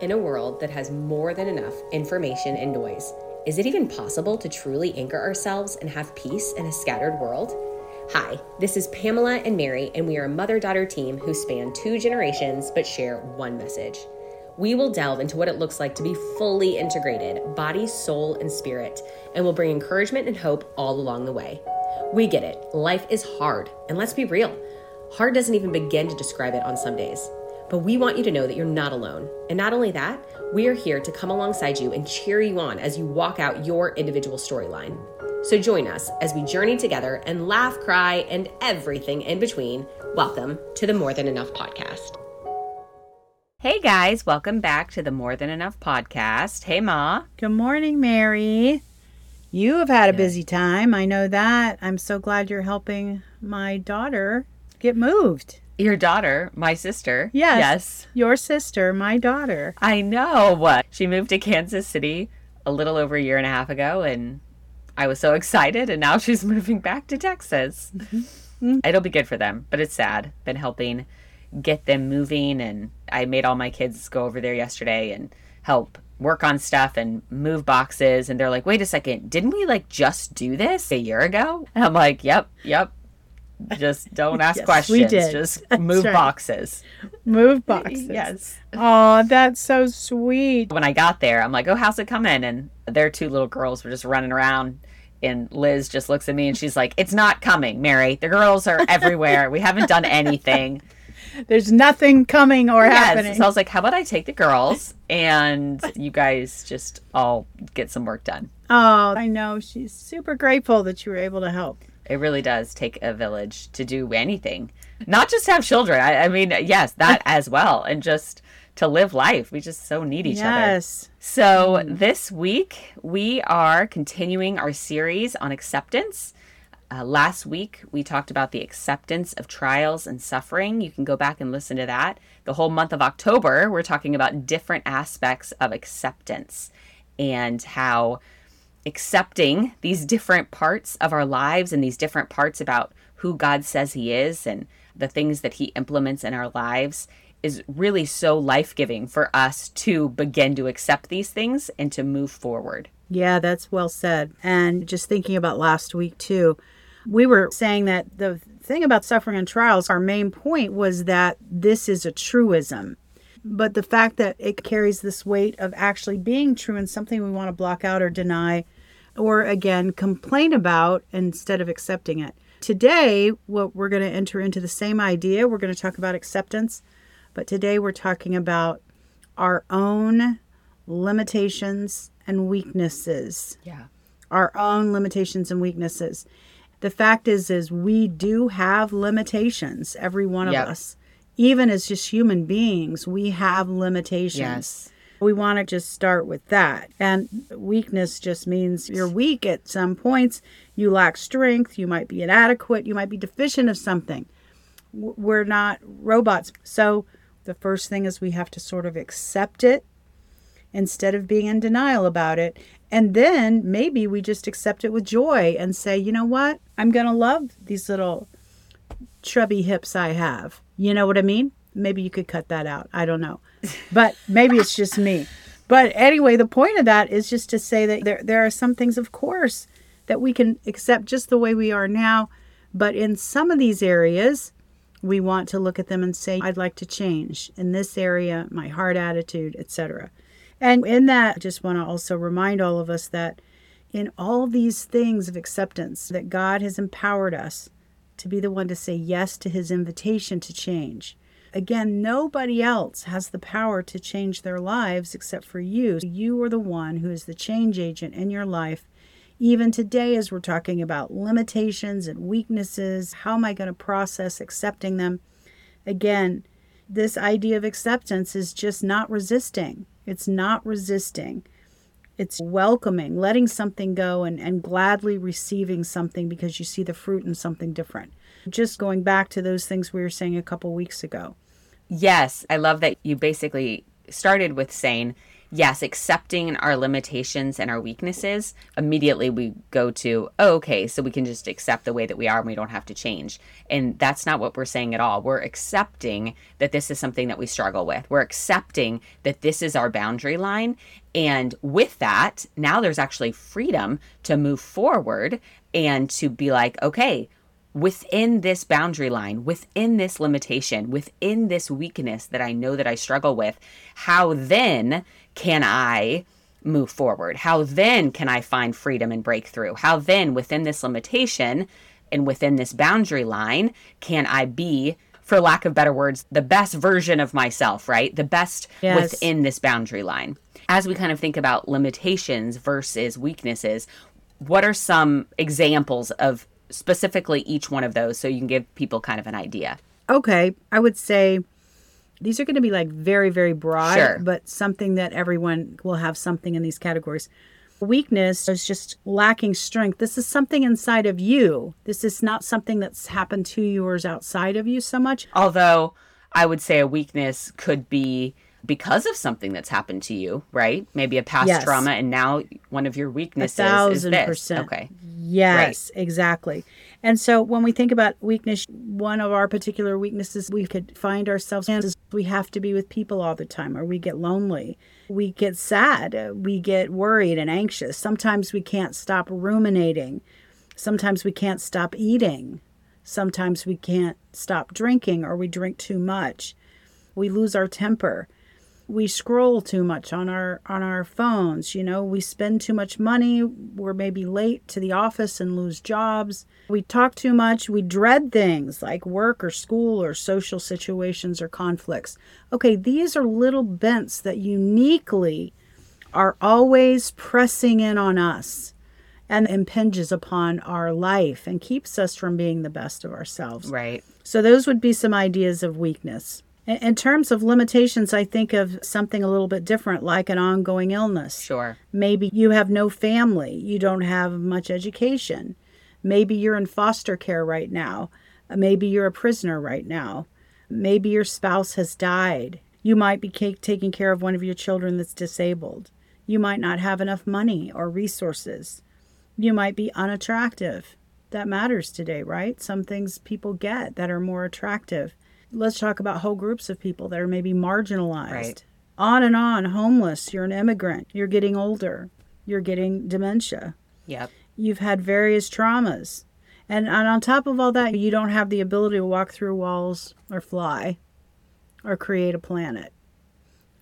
In a world that has more than enough information and noise, is it even possible to truly anchor ourselves and have peace in a scattered world? Hi, this is Pamela and Mary, and we are a mother daughter team who span two generations but share one message. We will delve into what it looks like to be fully integrated, body, soul, and spirit, and will bring encouragement and hope all along the way. We get it, life is hard, and let's be real, hard doesn't even begin to describe it on some days. But we want you to know that you're not alone. And not only that, we are here to come alongside you and cheer you on as you walk out your individual storyline. So join us as we journey together and laugh, cry, and everything in between. Welcome to the More Than Enough podcast. Hey guys, welcome back to the More Than Enough podcast. Hey, Ma. Good morning, Mary. You have had a busy time. I know that. I'm so glad you're helping my daughter get moved. Your daughter, my sister. Yes. Yes. Your sister, my daughter. I know. What? She moved to Kansas City a little over a year and a half ago, and I was so excited. And now she's moving back to Texas. Mm-hmm. It'll be good for them, but it's sad. Been helping get them moving, and I made all my kids go over there yesterday and help work on stuff and move boxes. And they're like, wait a second, didn't we like just do this a year ago? And I'm like, yep, yep. Just don't ask Yes, questions. we did. Just move right. boxes. Move boxes. Yes. Oh, that's so sweet. when I got there, I'm like, "Oh, how's it coming?" And their two little girls were just running around. And Liz just looks at me and she's like, "It's not coming, Mary. The girls are everywhere. We haven't done anything." There's nothing coming or happening. yes. So I was like, "How about I take the girls and you guys just all get some work done?" Oh, I know. She's super grateful that you were able to help. It really does take a village to do anything, not just have children. I, I mean, yes, that as well, and just to live life. We just so need each other. yes. So, this week we are continuing our series on acceptance. Uh, last week we talked about the acceptance of trials and suffering. You can go back and listen to that. The whole month of October, we're talking about different aspects of acceptance and how accepting these different parts of our lives and these different parts about who God says He is and the things that He implements in our lives is really so life giving for us to begin to accept these things and to move forward. Yeah, that's well said. And just thinking about last week, too, we were saying that the thing about suffering and trials, our main point was that this is a truism. But the fact that it carries this weight of actually being true and something we want to block out or deny, or again, complain about instead of accepting it. Today, what we're going to enter into the same idea. We're going to talk about acceptance, but today we're talking about our own limitations and weaknesses Yeah. our own limitations and weaknesses. The fact is is we do have limitations, every one of Yep. us. Even as just human beings, we have limitations. Yes. We want to just start with that. And weakness just means you're weak at some points, you lack strength, you might be inadequate, you might be deficient of something. We're not robots. So the first thing is we have to sort of accept it instead of being in denial about it. And then maybe we just accept it with joy and say, you know what? I'm going to love these little chubby hips I have. You know what I mean? Maybe you could cut that out. I don't know. But maybe it's just me. But anyway, the point of that is just to say that there, there are some things, of course, that we can accept just the way we are now. But in some of these areas, we want to look at them and say, I'd like to change in this area, my heart attitude, etc. And in that, I just want to also remind all of us that in all these things of acceptance, that God has empowered us to be the one to say yes to his invitation to change. Again, nobody else has the power to change their lives except for you. You are the one who is the change agent in your life. Even today, as we're talking about limitations and weaknesses, how am I going to process accepting them? Again, this idea of acceptance is just not resisting. It's not resisting. It's welcoming, letting something go and, and gladly receiving something because you see the fruit in something different. Just going back to those things we were saying a couple weeks ago. Yes, I love that you basically started with saying yes, accepting our limitations and our weaknesses, immediately we go to, oh, okay, so we can just accept the way that we are and we don't have to change. And that's not what we're saying at all. We're accepting that this is something that we struggle with. We're accepting that this is our boundary line. And with that, now there's actually freedom to move forward and to be like, okay, within this boundary line, within this limitation, within this weakness that I know that I struggle with, how then can I move forward? How then can I find freedom and breakthrough? How then, within this limitation and within this boundary line, can I be, for lack of better words, the best version of myself, right? The best yes. within this boundary line. As we kind of think about limitations versus weaknesses, what are some examples of specifically each one of those so you can give people kind of an idea? Okay. I would say these are going to be like very, very broad, sure. but something that everyone will have something in these categories. Weakness is just lacking strength. This is something inside of you. This is not something that's happened to you or is outside of you so much. Although I would say a weakness could be because of something that's happened to you, right? Maybe a past yes. trauma, and now one of your weaknesses a thousand is this. Percent. Okay. Yes, right. exactly. And so when we think about weakness, one of our particular weaknesses we could find ourselves in is we have to be with people all the time, or we get lonely, we get sad, we get worried and anxious. Sometimes we can't stop ruminating. Sometimes we can't stop eating. Sometimes we can't stop drinking, or we drink too much. We lose our temper we scroll too much on our on our phones you know? We spend too much money we're maybe late to the office and lose jobs. We talk too much we dread things like work or school or social situations or conflicts. Okay these are little bents that uniquely are always pressing in on us and impinges upon our life and keeps us from being the best of ourselves. Right. So those would be some ideas of weakness in terms of limitations, I think of something a little bit different, like an ongoing illness. Sure. Maybe you have no family, you don't have much education. Maybe you're in foster care right now. Maybe you're a prisoner right now. Maybe your spouse has died. You might be taking care of one of your children that's disabled. You might not have enough money or resources. You might be unattractive. That matters today, right? Some things people get that are more attractive let's talk about whole groups of people that are maybe marginalized. Right. On and on, homeless, you're an immigrant, you're getting older, you're getting dementia. Yep. You've had various traumas. And, and on top of all that, you don't have the ability to walk through walls or fly or create a planet.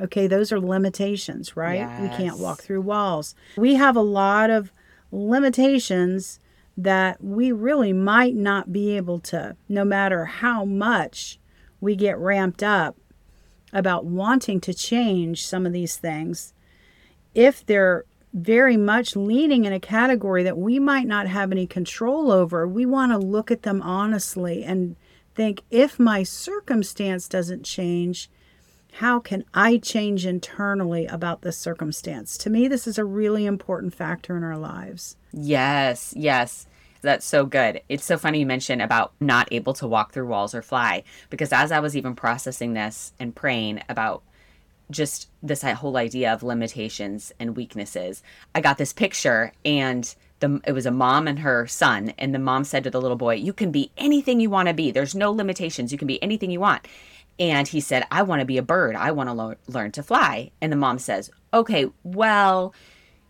Okay, those are limitations, right? Yes. We can't walk through walls. We have a lot of limitations that we really might not be able to, no matter how much we get ramped up about wanting to change some of these things, if they're very much leaning in a category that we might not have any control over, we want to look at them honestly and think if my circumstance doesn't change, how can I change internally about this circumstance? To me, this is a really important factor in our lives. Yes, yes. That's so good. It's so funny you mentioned about not able to walk through walls or fly because as I was even processing this and praying about just this whole idea of limitations and weaknesses, I got this picture and the, it was a mom and her son and the mom said to the little boy, "You can be anything you want to be. There's no limitations. You can be anything you want." And he said, "I want to be a bird. I want to lo- learn to fly." And the mom says, "Okay, well,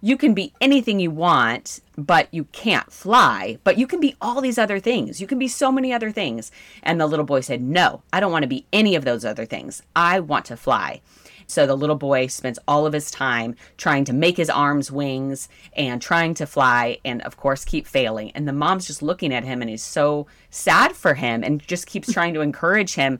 you can be anything you want, but you can't fly. But you can be all these other things. You can be so many other things. And the little boy said, No, I don't want to be any of those other things. I want to fly. So the little boy spends all of his time trying to make his arms wings and trying to fly, and of course, keep failing. And the mom's just looking at him and is so sad for him and just keeps trying to encourage him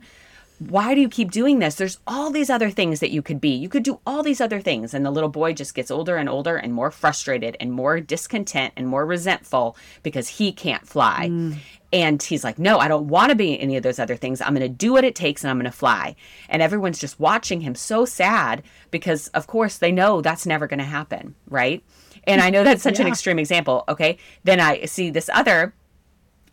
why do you keep doing this? There's all these other things that you could be. You could do all these other things. And the little boy just gets older and older and more frustrated and more discontent and more resentful because he can't fly. Mm. And he's like, No, I don't want to be any of those other things. I'm going to do what it takes and I'm going to fly. And everyone's just watching him so sad because, of course, they know that's never going to happen. Right. And I know that's such yeah. an extreme example. Okay. Then I see this other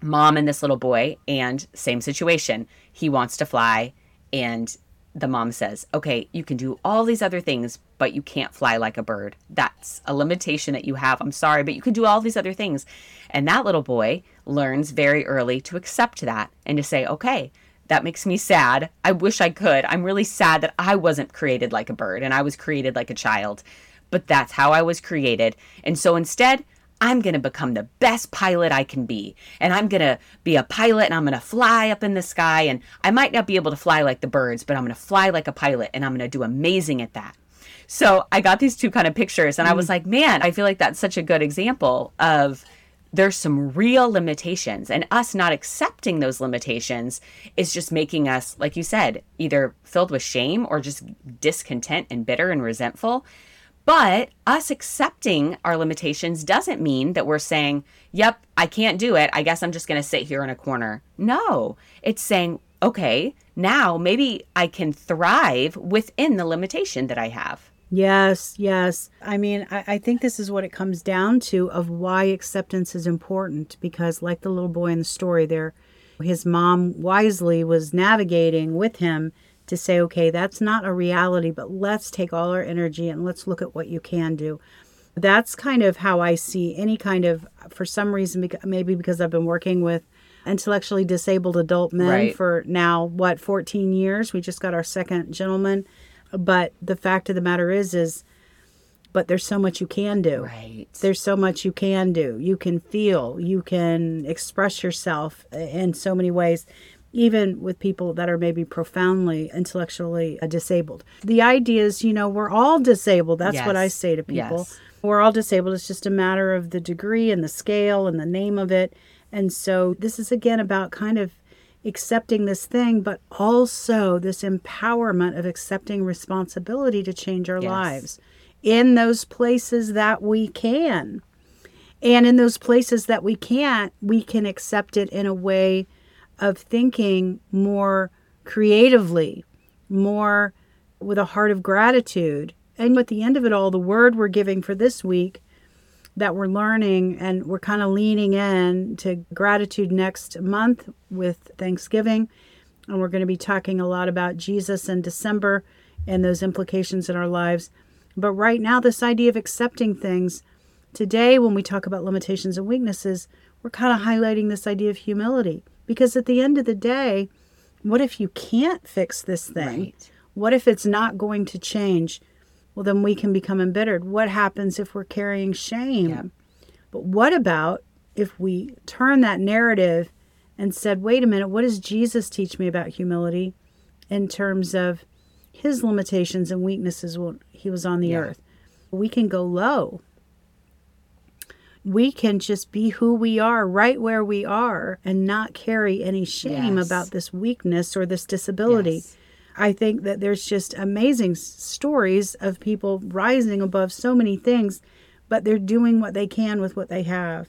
mom and this little boy, and same situation. He wants to fly, and the mom says, okay, you can do all these other things, but you can't fly like a bird. That's a limitation that you have. I'm sorry, but you can do all these other things. And that little boy learns very early to accept that and to say, okay, that makes me sad. I wish I could. I'm really sad that I wasn't created like a bird and I was created like a child. But that's how I was created. And so instead, I'm going to become the best pilot I can be. And I'm going to be a pilot and I'm going to fly up in the sky. And I might not be able to fly like the birds, but I'm going to fly like a pilot and I'm going to do amazing at that. So I got these two kind of pictures and I was mm. like, man, I feel like that's such a good example of there's some real limitations and us not accepting those limitations is just making us like you said either filled with shame or just discontent and bitter and resentful but us accepting our limitations doesn't mean that we're saying, yep, I can't do it. I guess I'm just going to sit here in a corner. No, it's saying, okay, now maybe I can thrive within the limitation that I have. Yes, yes. I mean, I, I, think this is what it comes down to of why acceptance is important because, like the little boy in the story there, his mom wisely was navigating with him to say, okay, that's not a reality, but let's take all our energy and let's look at what you can do. That's kind of how I see any kind of, for some reason, maybe because I've been working with intellectually disabled adult men right. for now, what, 14 years? We just got our second gentleman. But the fact of the matter is, is, but there's so much you can do. Right. There's so much you can do. You can feel, you can express yourself in so many ways even with people that are maybe profoundly intellectually uh, disabled. The idea is, you know, we're all disabled. That's yes. what I say to people. Yes. We're all disabled. It's just a matter of the degree and the scale and the name of it. And so this is again about kind of accepting this thing, but also this empowerment of accepting responsibility to change our yes. lives in those places that we can. And in those places that we can't, we can accept it in a way of thinking more creatively, more with a heart of gratitude. And at the end of it all, the word we're giving for this week that we're learning and we're kind of leaning in to gratitude next month with Thanksgiving. And we're going to be talking a lot about Jesus in December and those implications in our lives. But right now, this idea of accepting things, today, when we talk about limitations and weaknesses, we're kind of highlighting this idea of humility because at the end of the day, what if you can't fix this thing? Right. What if it's not going to change? Well, then we can become embittered. What happens if we're carrying shame? Yep. But what about if we turn that narrative and said, wait a minute, what does Jesus teach me about humility in terms of his limitations and weaknesses when he was on the yeah. earth? We can go low we can just be who we are right where we are and not carry any shame yes. about this weakness or this disability. Yes. I think that there's just amazing stories of people rising above so many things, but they're doing what they can with what they have.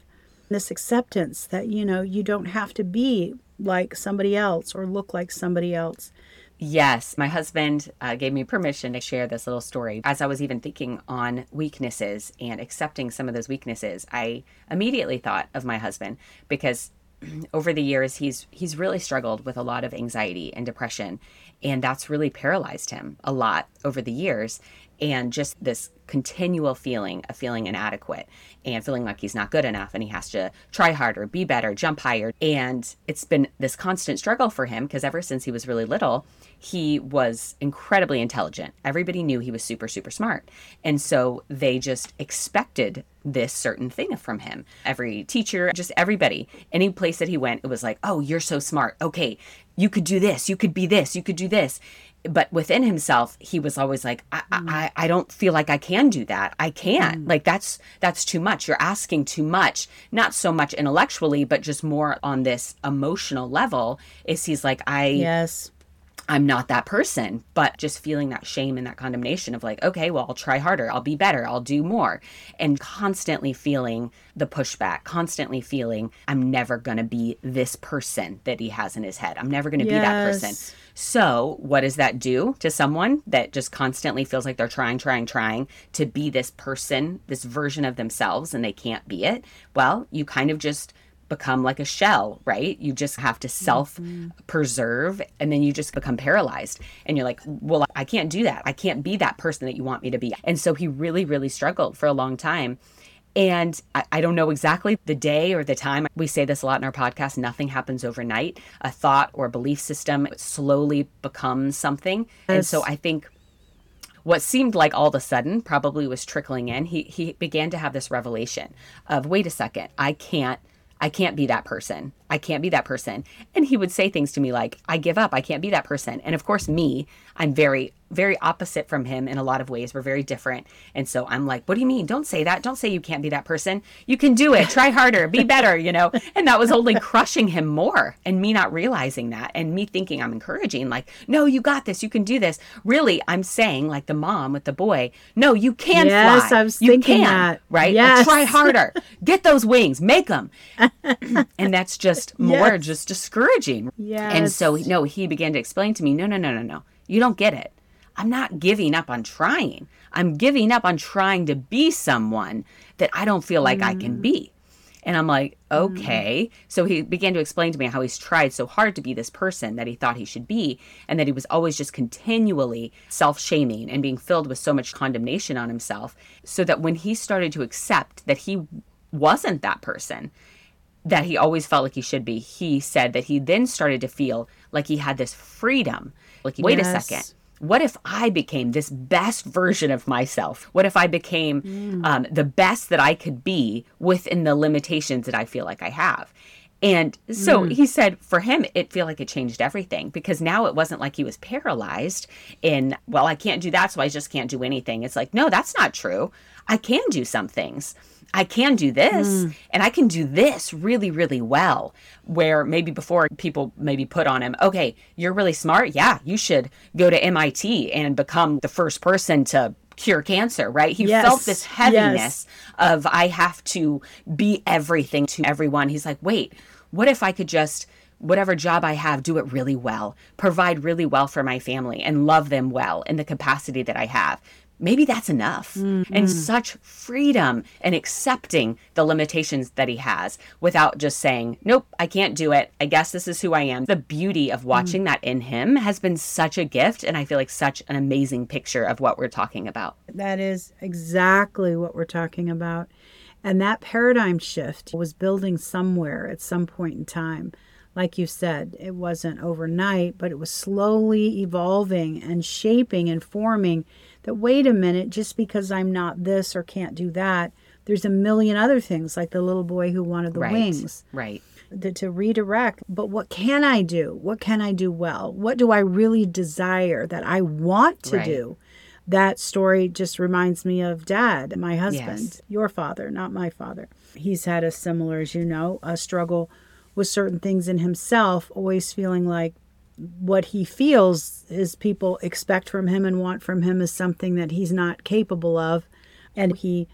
This acceptance that, you know, you don't have to be like somebody else or look like somebody else. Yes, my husband uh, gave me permission to share this little story. As I was even thinking on weaknesses and accepting some of those weaknesses, I immediately thought of my husband because over the years he's he's really struggled with a lot of anxiety and depression and that's really paralyzed him a lot over the years and just this continual feeling of feeling inadequate and feeling like he's not good enough and he has to try harder, be better, jump higher. And it's been this constant struggle for him because ever since he was really little, he was incredibly intelligent. Everybody knew he was super, super smart. And so they just expected this certain thing from him. Every teacher, just everybody, any place that he went, it was like, oh, you're so smart. Okay, you could do this, you could be this, you could do this but within himself he was always like I, mm. I i don't feel like i can do that. I can't. Mm. like that's that's too much. You're asking too much. Not so much intellectually but just more on this emotional level is he's like i yes I'm not that person, but just feeling that shame and that condemnation of like, okay, well, I'll try harder, I'll be better, I'll do more. And constantly feeling the pushback, constantly feeling, I'm never going to be this person that he has in his head. I'm never going to yes. be that person. So, what does that do to someone that just constantly feels like they're trying, trying, trying to be this person, this version of themselves, and they can't be it? Well, you kind of just become like a shell, right? You just have to self mm-hmm. preserve and then you just become paralyzed. And you're like, well, I can't do that. I can't be that person that you want me to be. And so he really, really struggled for a long time. And I, I, don't know exactly the day or the time. We say this a lot in our podcast nothing happens overnight. A thought or a belief system slowly becomes something. Yes. And so I think what seemed like all of a sudden probably was trickling in. He, he began to have this revelation of wait a second, I can't I can't be that person. I can't be that person. And he would say things to me like, I give up. I can't be that person. And of course, me, I'm very, very opposite from him in a lot of ways. We're very different. And so I'm like, what do you mean? Don't say that. Don't say you can't be that person. You can do it. Try harder. Be better, you know? And that was only crushing him more. And me not realizing that and me thinking I'm encouraging, like, no, you got this. You can do this. Really, I'm saying, like the mom with the boy, no, you can yes, fly. I was you thinking can, that. Right? Yes. try harder. Get those wings. Make them. and that's just more yes. just discouraging. Yeah. And so, no, he began to explain to me, no, no, no, no, no. You don't get it. I'm not giving up on trying. I'm giving up on trying to be someone that I don't feel like mm. I can be. And I'm like, mm. okay. Mm. So he began to explain to me how he's tried so hard to be this person that he thought he should be, and that he was always just continually self shaming and being filled with so much condemnation on himself. So that when he started to accept that he wasn't that person, that he always felt like he should be, he said that he then started to feel like he had this freedom. Like, wait yes. a second. What if I became this best version of myself? What if I became mm. um, the best that I could be within the limitations that I feel like I have? And so mm. he said for him, it feel like it changed everything because now it wasn't like he was paralyzed in, well, I can't do that, so I just can't do anything. It's like, no, that's not true. I can do some things. I can do this mm. and I can do this really, really well. Where maybe before people maybe put on him, okay, you're really smart. Yeah, you should go to MIT and become the first person to cure cancer, right? He yes. felt this heaviness yes. of I have to be everything to everyone. He's like, wait, what if I could just whatever job I have, do it really well, provide really well for my family, and love them well in the capacity that I have maybe that's enough. Mm-hmm. And such freedom and accepting the limitations that he has without just saying, nope, I can't do it. I guess this is who I am. The beauty of watching mm-hmm. that in him has been such a gift. And I feel like such an amazing picture of what we're talking about. That is exactly what we're talking about. And that paradigm shift was building somewhere at some point in time. Like you said, it wasn't overnight, but it was slowly evolving and shaping and forming that wait a minute, just because I'm not this or can't do that, there's a million other things, like the little boy who wanted the right, wings. Right. To, to redirect. But what can I do? What can I do well? What do I really desire that I want to right. do? That story just reminds me of dad, my husband, yes. your father, not my father. He's had a similar, as you know, a struggle with certain things in himself, always feeling like what he feels his people expect from him and want from him is something that he's not capable of. And he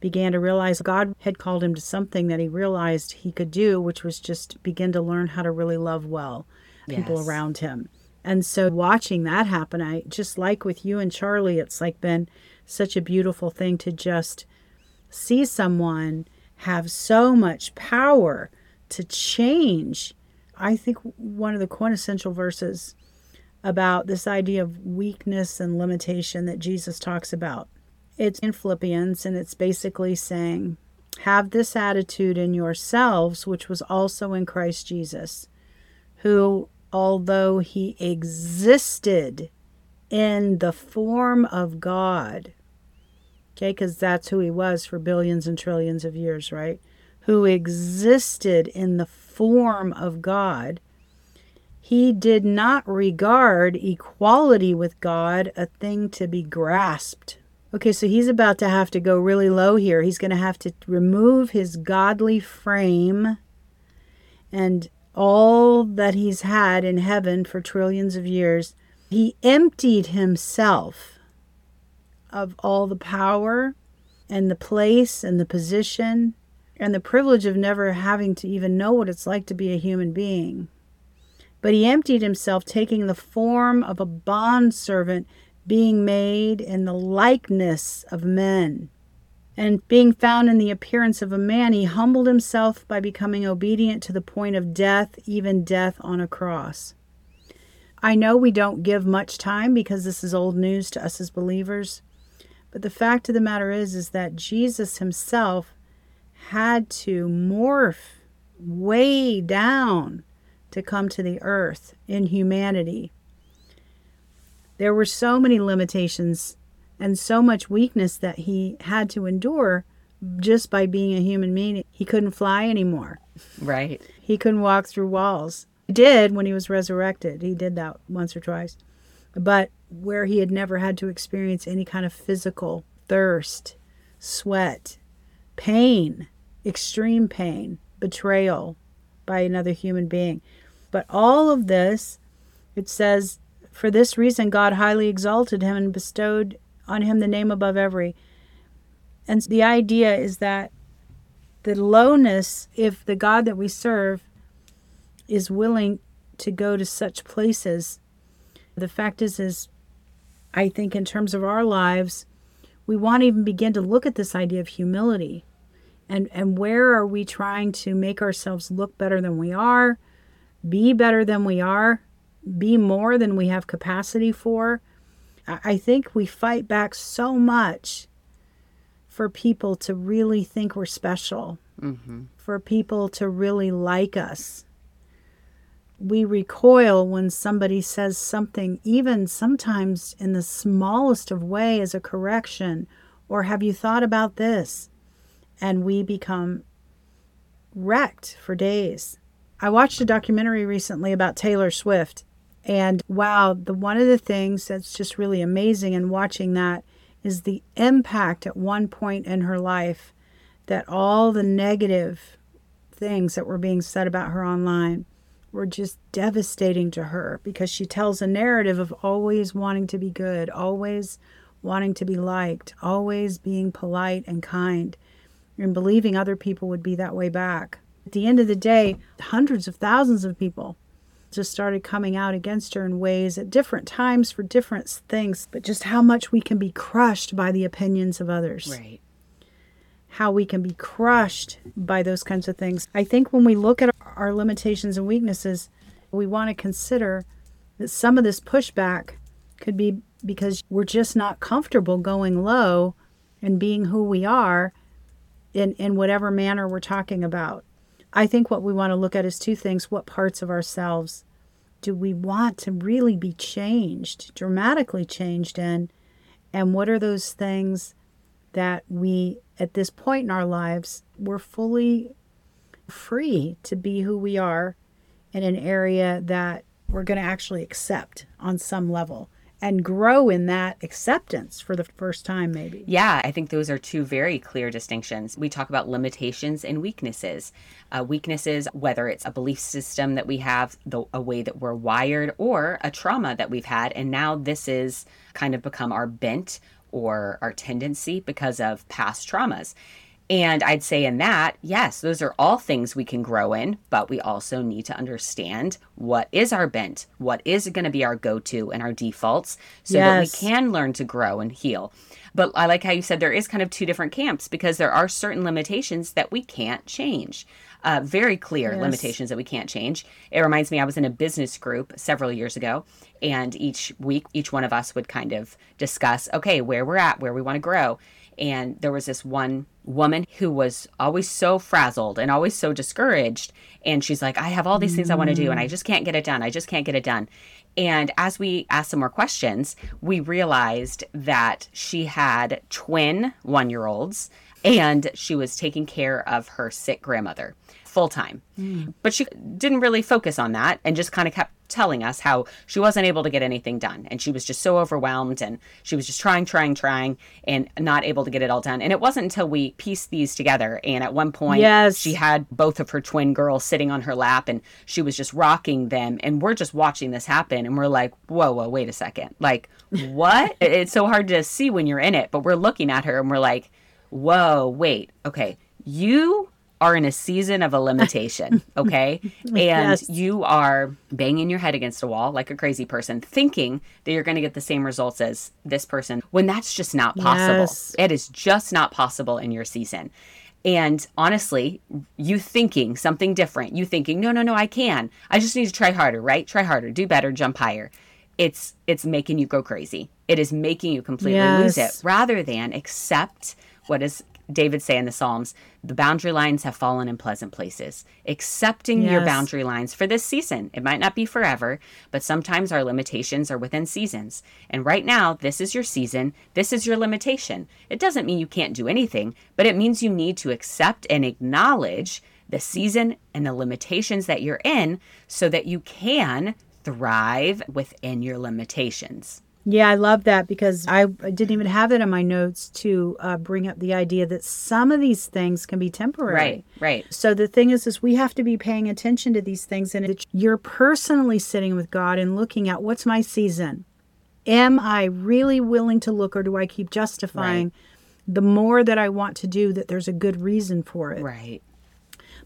began to realize God had called him to something that he realized he could do, which was just begin to learn how to really love well people yes. around him. And so watching that happen, I just like with you and Charlie, it's like been such a beautiful thing to just see someone have so much power to change I think one of the quintessential verses about this idea of weakness and limitation that Jesus talks about. It's in Philippians, and it's basically saying, Have this attitude in yourselves, which was also in Christ Jesus, who, although he existed in the form of God, okay, because that's who he was for billions and trillions of years, right? Who existed in the form of God, he did not regard equality with God a thing to be grasped. Okay, so he's about to have to go really low here. He's going to have to remove his godly frame and all that he's had in heaven for trillions of years. He emptied himself of all the power and the place and the position and the privilege of never having to even know what it's like to be a human being. But he emptied himself, taking the form of a bondservant, being made in the likeness of men. And being found in the appearance of a man, he humbled himself by becoming obedient to the point of death, even death on a cross. I know we don't give much time because this is old news to us as believers. But the fact of the matter is is that Jesus himself had to morph way down to come to the earth in humanity. There were so many limitations and so much weakness that he had to endure just by being a human being. He couldn't fly anymore. Right. He couldn't walk through walls. He did when he was resurrected. He did that once or twice. But where he had never had to experience any kind of physical thirst, sweat, pain, extreme pain, betrayal by another human being. But all of this, it says, for this reason, God highly exalted him and bestowed on him the name above every. And the idea is that the lowness, if the God that we serve is willing to go to such places, the fact is, is I think in terms of our lives, we want to even begin to look at this idea of humility and and where are we trying to make ourselves look better than we are be better than we are be more than we have capacity for i think we fight back so much for people to really think we're special mm-hmm. for people to really like us we recoil when somebody says something, even sometimes in the smallest of way as a correction, or have you thought about this? And we become wrecked for days. I watched a documentary recently about Taylor Swift, and wow, the one of the things that's just really amazing in watching that is the impact at one point in her life that all the negative things that were being said about her online were just devastating to her because she tells a narrative of always wanting to be good, always wanting to be liked, always being polite and kind, and believing other people would be that way back. At the end of the day, hundreds of thousands of people just started coming out against her in ways at different times for different things, but just how much we can be crushed by the opinions of others. Right how we can be crushed by those kinds of things. I think when we look at our limitations and weaknesses, we want to consider that some of this pushback could be because we're just not comfortable going low and being who we are in, in whatever manner we're talking about. I think what we want to look at is two things. What parts of ourselves do we want to really be changed, dramatically changed in? And what are those things that we, at this point in our lives, we're fully free to be who we are in an area that we're going to actually accept on some level and grow in that acceptance for the first time, maybe. Yeah, I think those are two very clear distinctions. We talk about limitations and weaknesses. Uh, weaknesses, whether it's a belief system that we have, the, a way that we're wired, or a trauma that we've had, and now this is kind of become our bent or our tendency because of past traumas. And I'd say in that, yes, those are all things we can grow in, but we also need to understand what is our bent, what is going to be our go to and our defaults so yes. that we can learn to grow and heal. But I like how you said there is kind of two different camps because there are certain limitations that we can't change. Uh, very clear yes. limitations that we can't change. It reminds me, I was in a business group several years ago, and each week, each one of us would kind of discuss, okay, where we're at, where we want to grow. And there was this one woman who was always so frazzled and always so discouraged. And she's like, I have all these things I want to do, and I just can't get it done. I just can't get it done. And as we asked some more questions, we realized that she had twin one year olds and she was taking care of her sick grandmother full time. Mm. But she didn't really focus on that and just kind of kept telling us how she wasn't able to get anything done. And she was just so overwhelmed and she was just trying, trying, trying and not able to get it all done. And it wasn't until we pieced these together. And at one point, yes. she had both of her twin girls sitting on her lap and she was just rocking them. And we're just watching this happen. And we're like, whoa, whoa, wait a second. Like, what? it's so hard to see when you're in it. But we're looking at her and we're like, whoa, wait, okay. You are in a season of a limitation, okay? And Yes. you are banging your head against a wall like a crazy person, thinking that you're going to get the same results as this person when that's just not possible. Yes. It is just not possible in your season. And honestly, you thinking something different, you thinking, no, no, no, I can. I just need to try harder, right? Try harder, do better, jump higher. It's it's making you go crazy. It is making you completely lose it rather than accept what does David say in the Psalms? The boundary lines have fallen in pleasant places. Accepting your boundary lines for this season. It might not be forever, but sometimes our limitations are within seasons. And right now, this is your season. This is your limitation. It doesn't mean you can't do anything, but it means you need to accept and acknowledge the season and the limitations that you're in so that you can thrive within your limitations. Yeah, I love that because I, didn't even have that in my notes to uh, bring up the idea that some of these things can be temporary. Right, right. So the thing is, is we have to be paying attention to these things, and you're personally sitting with God and looking at what's my season. Am I really willing to look, or do I keep justifying the more that I want to do that there's a good reason for it? Right.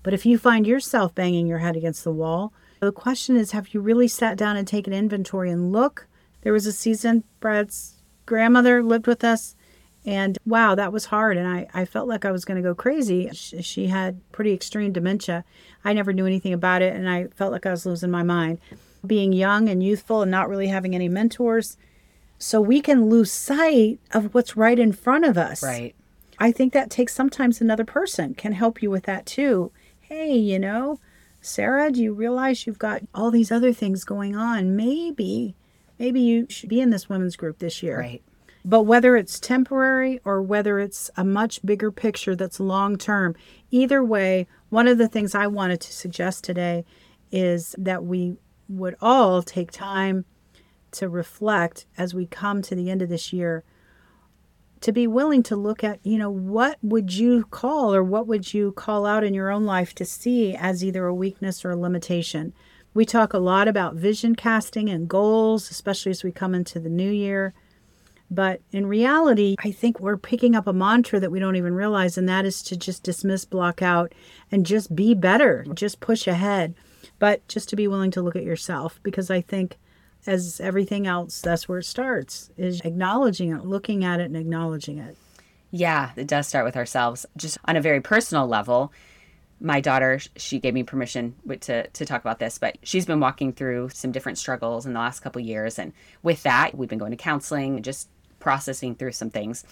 But if you find yourself banging your head against the wall, the question is have you really sat down and taken inventory and look? There was a season, Brad's grandmother lived with us, and wow, that was hard. And I, I felt like I was going to go crazy. She, she had pretty extreme dementia. I never knew anything about it, and I felt like I was losing my mind. Being young and youthful and not really having any mentors. So we can lose sight of what's right in front of us. Right. I think that takes sometimes another person can help you with that too. Hey, you know, Sarah, do you realize you've got all these other things going on? Maybe, maybe you should be in this women's group this year. Right. But whether it's temporary or whether it's a much bigger picture that's long term, either way, one of the things I wanted to suggest today is that we would all take time to reflect as we come to the end of this year to be willing to look at, you know, what would you call or what would you call out in your own life to see as either a weakness or a limitation? We talk a lot about vision casting and goals, especially as we come into the new year. But in reality, I think we're picking up a mantra that we don't even realize, and that is to just dismiss, block out, and just be better, just push ahead. But just to be willing to look at yourself, because I think, as everything else, that's where it starts is acknowledging it, looking at it, and acknowledging it. Yeah, it does start with ourselves. Just on a very personal level, my daughter, she gave me permission to, to talk about this, but she's been walking through some different struggles in the last couple years. And with that, we've been going to counseling just processing through some things.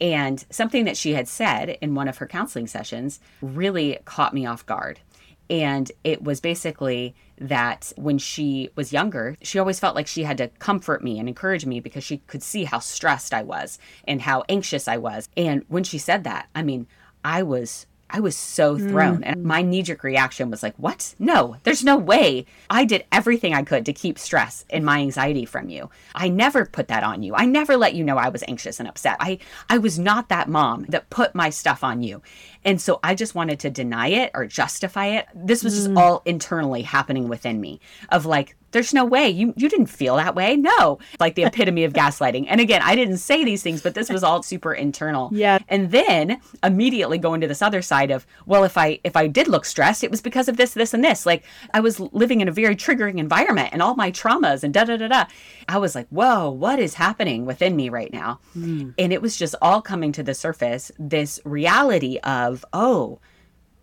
And something that she had said in one of her counseling sessions really caught me off guard. And it was basically that when she was younger, she always felt like she had to comfort me and encourage me because she could see how stressed I was and how anxious I was. And when she said that, I mean, I was I was so thrown. Mm. And my knee jerk reaction was like, What? No, there's no way. I did everything I could to keep stress and my anxiety from you. I never put that on you. I never let you know I was anxious and upset. I, I was not that mom that put my stuff on you. And so I just wanted to deny it or justify it. This was just mm. all internally happening within me of like, there's no way. You you didn't feel that way? No. Like the epitome of gaslighting. And again i didn't say these things but this was all super internal. Yeah. and then immediately go into this other side of well if i if i did look stressed it was because of this this and this. Like i was living in a very triggering environment and all my traumas and da da da da. I was like whoa what is happening within me right now? Hmm. And it was just all coming to the surface this reality of oh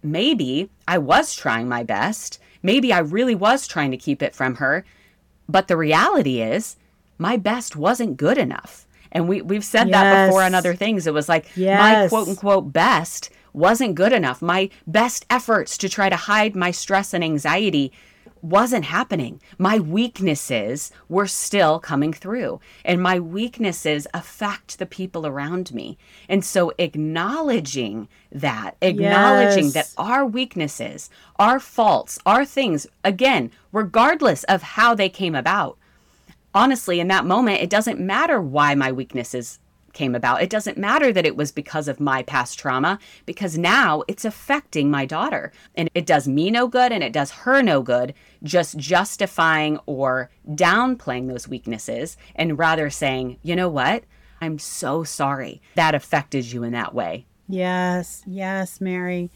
maybe I was trying my best. Maybe I really was trying to keep it from her. But the reality is, my best wasn't good enough. And we, we've said that before on other things. It was like my quote unquote best wasn't good enough. My best efforts to try to hide my stress and anxiety wasn't happening. My weaknesses were still coming through, and my weaknesses affect the people around me. And so, acknowledging that, acknowledging that our weaknesses, our faults, our things, again, regardless of how they came about, honestly, in that moment, it doesn't matter why my weaknesses came about. It doesn't matter that it was because of my past trauma, because now it's affecting my daughter. And it does me no good and it does her no good, just justifying or downplaying those weaknesses and rather saying, you know what? I'm so sorry that affected you in that way. Yes, yes, Mary.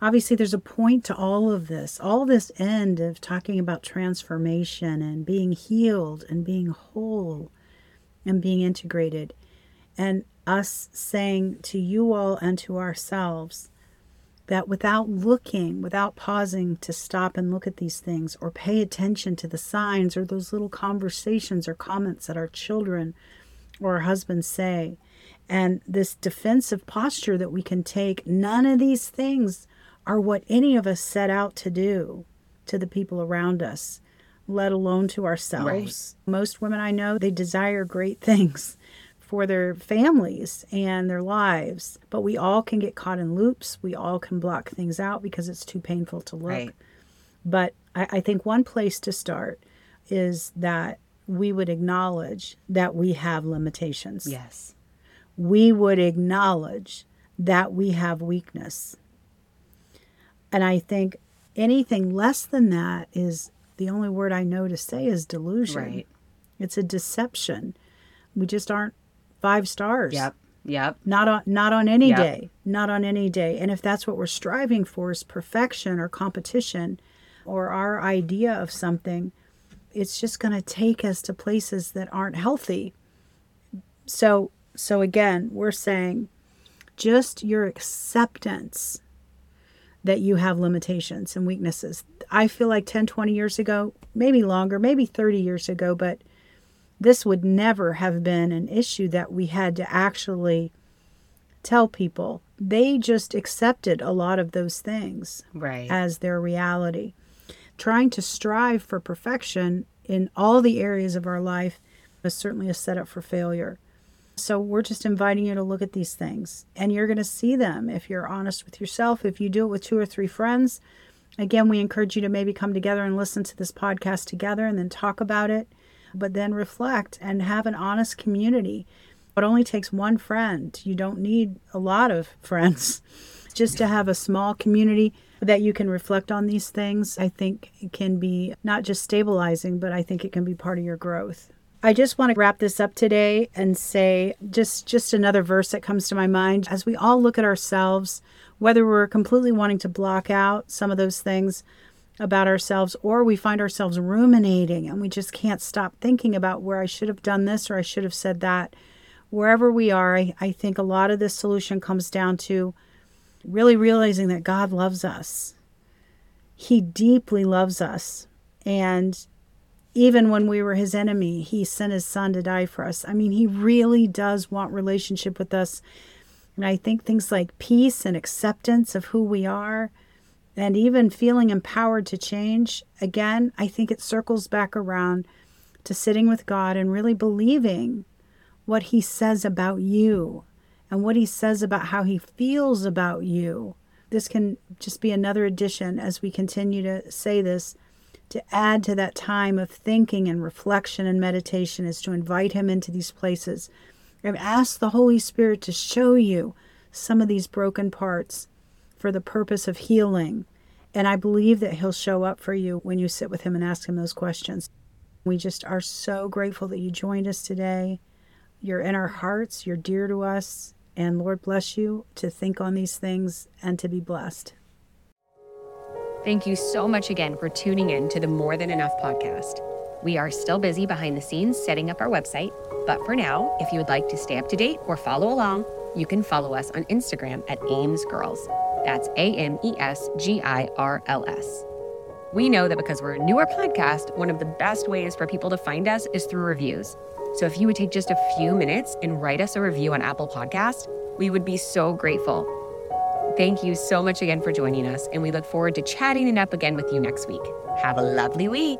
obviously there's a point to all of this all this end of talking about transformation and being healed and being whole and being integrated and us saying to you all and to ourselves that without looking without pausing to stop and look at these things or pay attention to the signs or those little conversations or comments that our children or our husbands say and this defensive posture that we can take none of these things are what any of us set out to do to the people around us, let alone to ourselves. Right. Most women I know, they desire great things for their families and their lives, but we all can get caught in loops. We all can block things out because it's too painful to look. Right. But I, I think one place to start is that we would acknowledge that we have limitations. Yes. We would acknowledge that we have weakness and I think anything less than that is the only word I know to say is delusion. Right. It's a deception. We just aren't five stars. Yep. Yep. Not on not on any yep. day. Not on any day. And if that's what we're striving for is perfection or competition or our idea of something, it's just going to take us to places that aren't healthy. So so again, we're saying just your acceptance that you have limitations and weaknesses. I feel like 10, 20 years ago, maybe longer, maybe 30 years ago, but this would never have been an issue that we had to actually tell people. They just accepted a lot of those things right. as their reality. Trying to strive for perfection in all the areas of our life is certainly a setup for failure. So we're just inviting you to look at these things and you're going to see them if you're honest with yourself. If you do it with two or three friends, again, we encourage you to maybe come together and listen to this podcast together and then talk about it, but then reflect and have an honest community. It only takes one friend. You don't need a lot of friends. Just to have a small community that you can reflect on these things, I think it can be not just stabilizing, but I think it can be part of your growth. I just want to wrap this up today and say just just another verse that comes to my mind as we all look at ourselves whether we're completely wanting to block out some of those things about ourselves or we find ourselves ruminating and we just can't stop thinking about where I should have done this or I should have said that. Wherever we are, I, I think a lot of this solution comes down to really realizing that God loves us. He deeply loves us. And even when we were his enemy, he sent his son to die for us. I mean, he really does want relationship with us. And I think things like peace and acceptance of who we are and even feeling empowered to change, again, I think it circles back around to sitting with God and really believing what he says about you and what he says about how he feels about you. This can just be another addition as we continue to say this to add to that time of thinking and reflection and meditation is to invite Him into these places and ask the Holy Spirit to show you some of these broken parts for the purpose of healing. And I believe that He'll show up for you when you sit with Him and ask Him those questions. We just are so grateful that you joined us today. You're in our hearts, you're dear to us, and Lord bless you to think on these things and to be blessed. Thank you so much again for tuning in to the More Than Enough podcast. We are still busy behind the scenes setting up our website, but for now, if you would like to stay up to date or follow along, you can follow us on Instagram at Ames Girls. That's A M E S G I R L S. We know that because we're a newer podcast, one of the best ways for people to find us is through reviews. So if you would take just a few minutes and write us a review on Apple Podcast, we would be so grateful. Thank you so much again for joining us, and we look forward to chatting it up again with you next week. Have a lovely week.